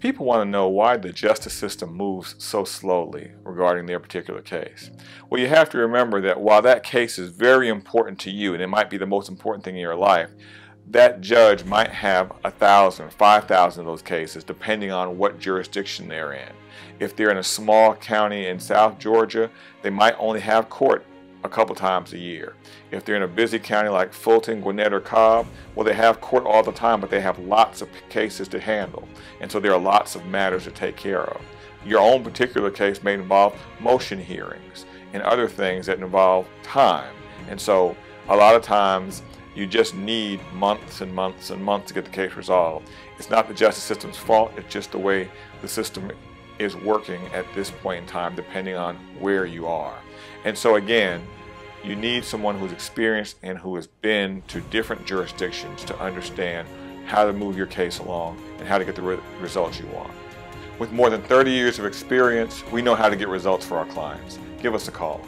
People want to know why the justice system moves so slowly regarding their particular case. Well, you have to remember that while that case is very important to you, and it might be the most important thing in your life, that judge might have a thousand, five thousand of those cases, depending on what jurisdiction they're in. If they're in a small county in South Georgia, they might only have court a couple times a year. If they're in a busy county like Fulton, Gwinnett, or Cobb, well, they have court all the time, but they have lots of cases to handle. And so there are lots of matters to take care of. Your own particular case may involve motion hearings and other things that involve time. And so a lot of times you just need months and months and months to get the case resolved. It's not the justice system's fault, it's just the way the system is working at this point in time, depending on where you are. And so again, you need someone who's experienced and who has been to different jurisdictions to understand how to move your case along and how to get the re results you want. With more than 30 years of experience, we know how to get results for our clients. Give us a call.